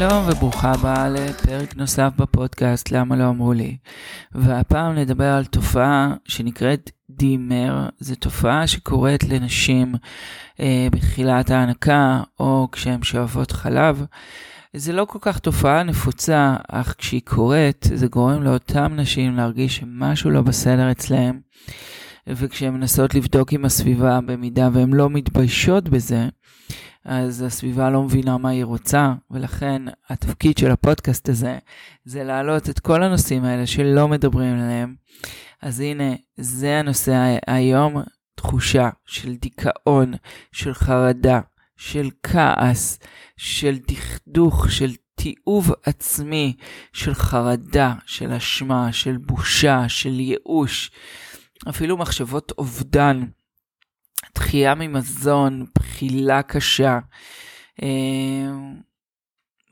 שלום וברוכה הבאה לפרק נוסף בפודקאסט למה לא אמרו לי. והפעם נדבר על תופעה שנקראת דימר, זו תופעה שקורית לנשים אה, בתחילת ההנקה או כשהן שואבות חלב. זה לא כל כך תופעה נפוצה, אך כשהיא קורית זה גורם לאותן נשים להרגיש שמשהו לא בסדר אצלהן. וכשהן מנסות לבדוק עם הסביבה במידה והן לא מתביישות בזה, אז הסביבה לא מבינה מה היא רוצה, ולכן התפקיד של הפודקאסט הזה זה להעלות את כל הנושאים האלה שלא מדברים עליהם. אז הנה, זה הנושא היום, תחושה של דיכאון, של חרדה, של כעס, של דכדוך, של תיעוב עצמי, של חרדה, של אשמה, של בושה, של ייאוש, אפילו מחשבות אובדן. דחייה ממזון, בחילה קשה, אה,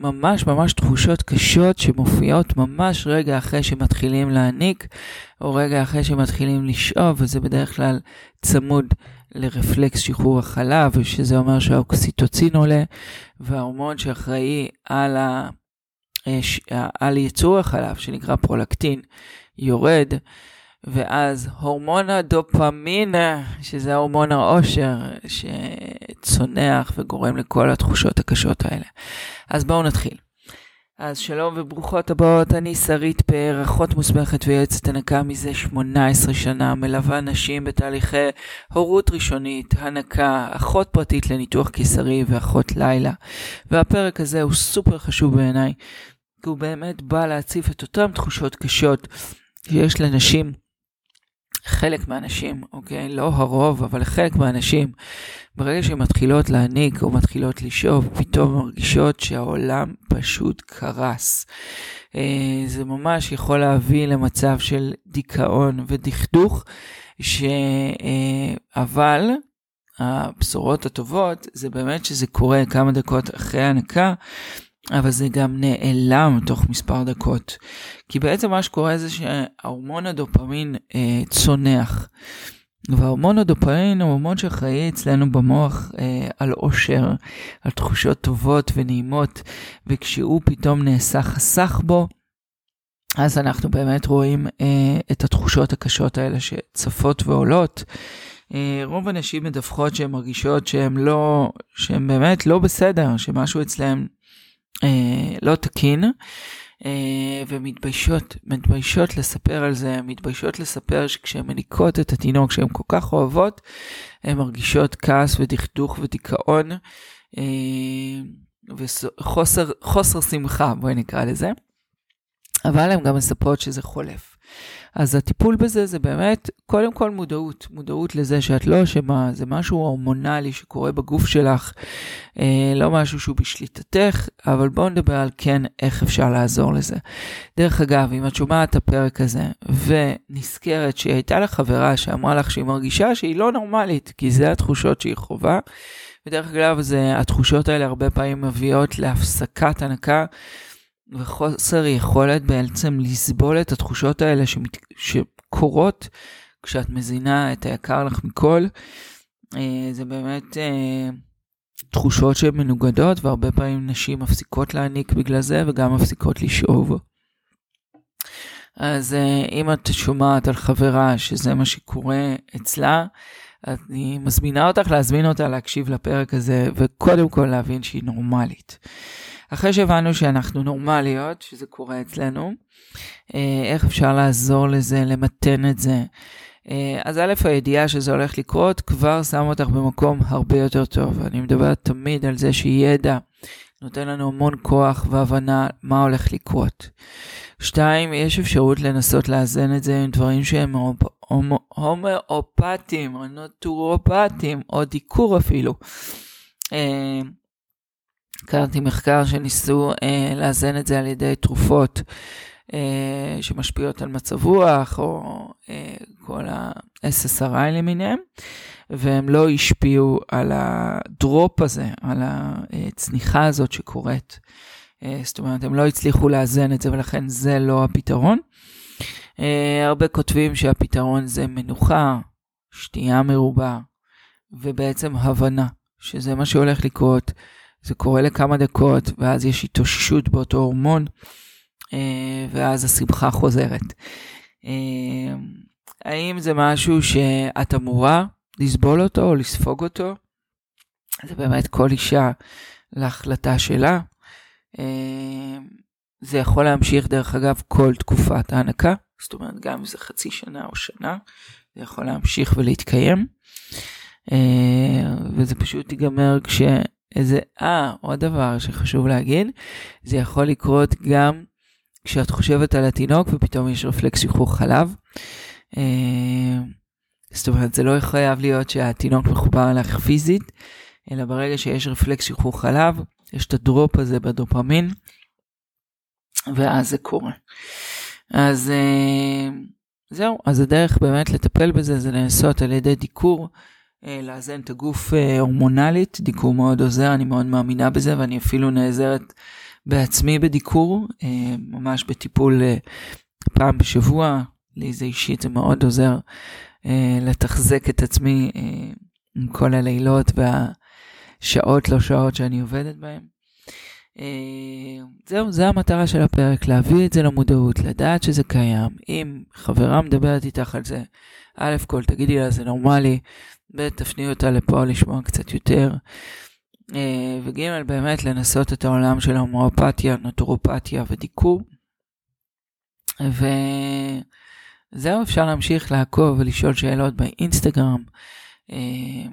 ממש ממש תחושות קשות שמופיעות ממש רגע אחרי שמתחילים להעניק, או רגע אחרי שמתחילים לשאוב, וזה בדרך כלל צמוד לרפלקס שחרור החלב, שזה אומר שהאוקסיטוצין עולה, וההורמון שאחראי על, ה... אה, על ייצור החלב, שנקרא פרולקטין, יורד. ואז הורמון הדופמין, שזה הורמון העושר, שצונח וגורם לכל התחושות הקשות האלה. אז בואו נתחיל. אז שלום וברוכות הבאות, אני שרית פאר, אחות מוסמכת ויועצת הנקה מזה 18 שנה, מלווה נשים בתהליכי הורות ראשונית, הנקה, אחות פרטית לניתוח קיסרי ואחות לילה. והפרק הזה הוא סופר חשוב בעיניי, כי הוא באמת בא להציף את אותן תחושות קשות שיש לנשים חלק מהנשים, אוקיי? לא הרוב, אבל חלק מהנשים, ברגע שהן מתחילות להעניק או מתחילות לשאוב, פתאום מרגישות שהעולם פשוט קרס. אה, זה ממש יכול להביא למצב של דיכאון ודכדוך, ש... אה, אבל הבשורות הטובות זה באמת שזה קורה כמה דקות אחרי הנקה. אבל זה גם נעלם תוך מספר דקות. כי בעצם מה שקורה זה שההורמון הדופמין אה, צונח. וההורמון הדופמין הוא הורמון שאחראי אצלנו במוח אה, על עושר, על תחושות טובות ונעימות, וכשהוא פתאום נעשה חסך בו, אז אנחנו באמת רואים אה, את התחושות הקשות האלה שצפות ועולות. אה, רוב הנשים מדווחות שהן מרגישות שהן לא, שהן באמת לא בסדר, שמשהו אצלהן אה, לא תקין, אה, ומתביישות, מתביישות לספר על זה, מתביישות לספר שכשהן מניקות את התינוק שהן כל כך אוהבות, הן מרגישות כעס ודכדוך ודיכאון, אה, וחוסר שמחה, בואי נקרא לזה. אבל הן גם מספרות שזה חולף. אז הטיפול בזה זה באמת, קודם כל מודעות, מודעות לזה שאת לא אשמה, זה משהו הורמונלי שקורה בגוף שלך, אה, לא משהו שהוא בשליטתך, אבל בואו נדבר על כן איך אפשר לעזור לזה. דרך אגב, אם את שומעת את הפרק הזה ונזכרת שהיא הייתה לך חברה שאמרה לך שהיא מרגישה שהיא לא נורמלית, כי זה התחושות שהיא חווה, ודרך אגב, זה, התחושות האלה הרבה פעמים מביאות להפסקת הנקה. וחוסר יכולת בעצם לסבול את התחושות האלה שמת... שקורות כשאת מזינה את היקר לך מכל. אה, זה באמת אה, תחושות שהן מנוגדות והרבה פעמים נשים מפסיקות להעניק בגלל זה וגם מפסיקות לשאוב. אז אה, אם את שומעת על חברה שזה מה שקורה אצלה, אני מזמינה אותך להזמין אותה להקשיב לפרק הזה וקודם כל להבין שהיא נורמלית. אחרי שהבנו שאנחנו נורמליות, שזה קורה אצלנו, אה, איך אפשר לעזור לזה, למתן את זה. אה, אז א', הידיעה שזה הולך לקרות כבר שם אותך במקום הרבה יותר טוב. אני מדברת תמיד על זה שידע נותן לנו המון כוח והבנה מה הולך לקרות. שתיים, יש אפשרות לנסות לאזן את זה עם דברים שהם הומאופטיים או נוטורופטיים או דיקור אפילו. קראתי מחקר שניסו אה, לאזן את זה על ידי תרופות אה, שמשפיעות על מצב רוח, או אה, כל ה-SSRI למיניהם, והם לא השפיעו על הדרופ הזה, על הצניחה הזאת שקורית. אה, זאת אומרת, הם לא הצליחו לאזן את זה, ולכן זה לא הפתרון. אה, הרבה כותבים שהפתרון זה מנוחה, שתייה מרובה, ובעצם הבנה שזה מה שהולך לקרות. זה קורה לכמה דקות, ואז יש התאוששות באותו הורמון, ואז השמחה חוזרת. האם זה משהו שאת אמורה לסבול אותו או לספוג אותו? זה באמת כל אישה להחלטה שלה. זה יכול להמשיך דרך אגב כל תקופת ההנקה, זאת אומרת גם אם זה חצי שנה או שנה, זה יכול להמשיך ולהתקיים. אה, וזה פשוט ייגמר כשאיזה, אה, עוד דבר שחשוב להגיד, זה יכול לקרות גם כשאת חושבת על התינוק ופתאום יש רפלקס שחרור חלב. אה, זאת אומרת, זה לא חייב להיות שהתינוק מחובר אליך פיזית, אלא ברגע שיש רפלקס שחרור חלב, יש את הדרופ הזה בדופמין, ואז זה קורה. אז אה, זהו, אז הדרך באמת לטפל בזה זה לנסות על ידי דיקור, לאזן את הגוף אה, הורמונלית, דיקור מאוד עוזר, אני מאוד מאמינה בזה ואני אפילו נעזרת בעצמי בדיקור, ממש בטיפול פעם בשבוע, לי זה אישית זה מאוד עוזר לתחזק את עצמי עם כל הלילות והשעות לא שעות שאני עובדת. אה, זהו, זה המטרה של הפרק, להביא את זה למודעות, לדעת שזה קיים. אם חברה מדברת איתך על זה, א' כל תגידי לה זה נורמלי, ב' תפני אותה לפה לשמוע קצת יותר, אה, וג' באמת לנסות את העולם של ההומואפתיה, נוטורופתיה ודיקור. וזהו, אפשר להמשיך לעקוב ולשאול שאלות באינסטגרם. אה,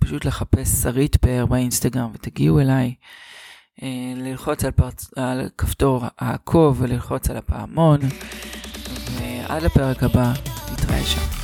פשוט לחפש שרית פאר באינסטגרם ותגיעו אליי. אה, ללחוץ על, פרצ... על כפתור העקוב וללחוץ על הפעמון. ועד לפרק הבא, נתראה שם.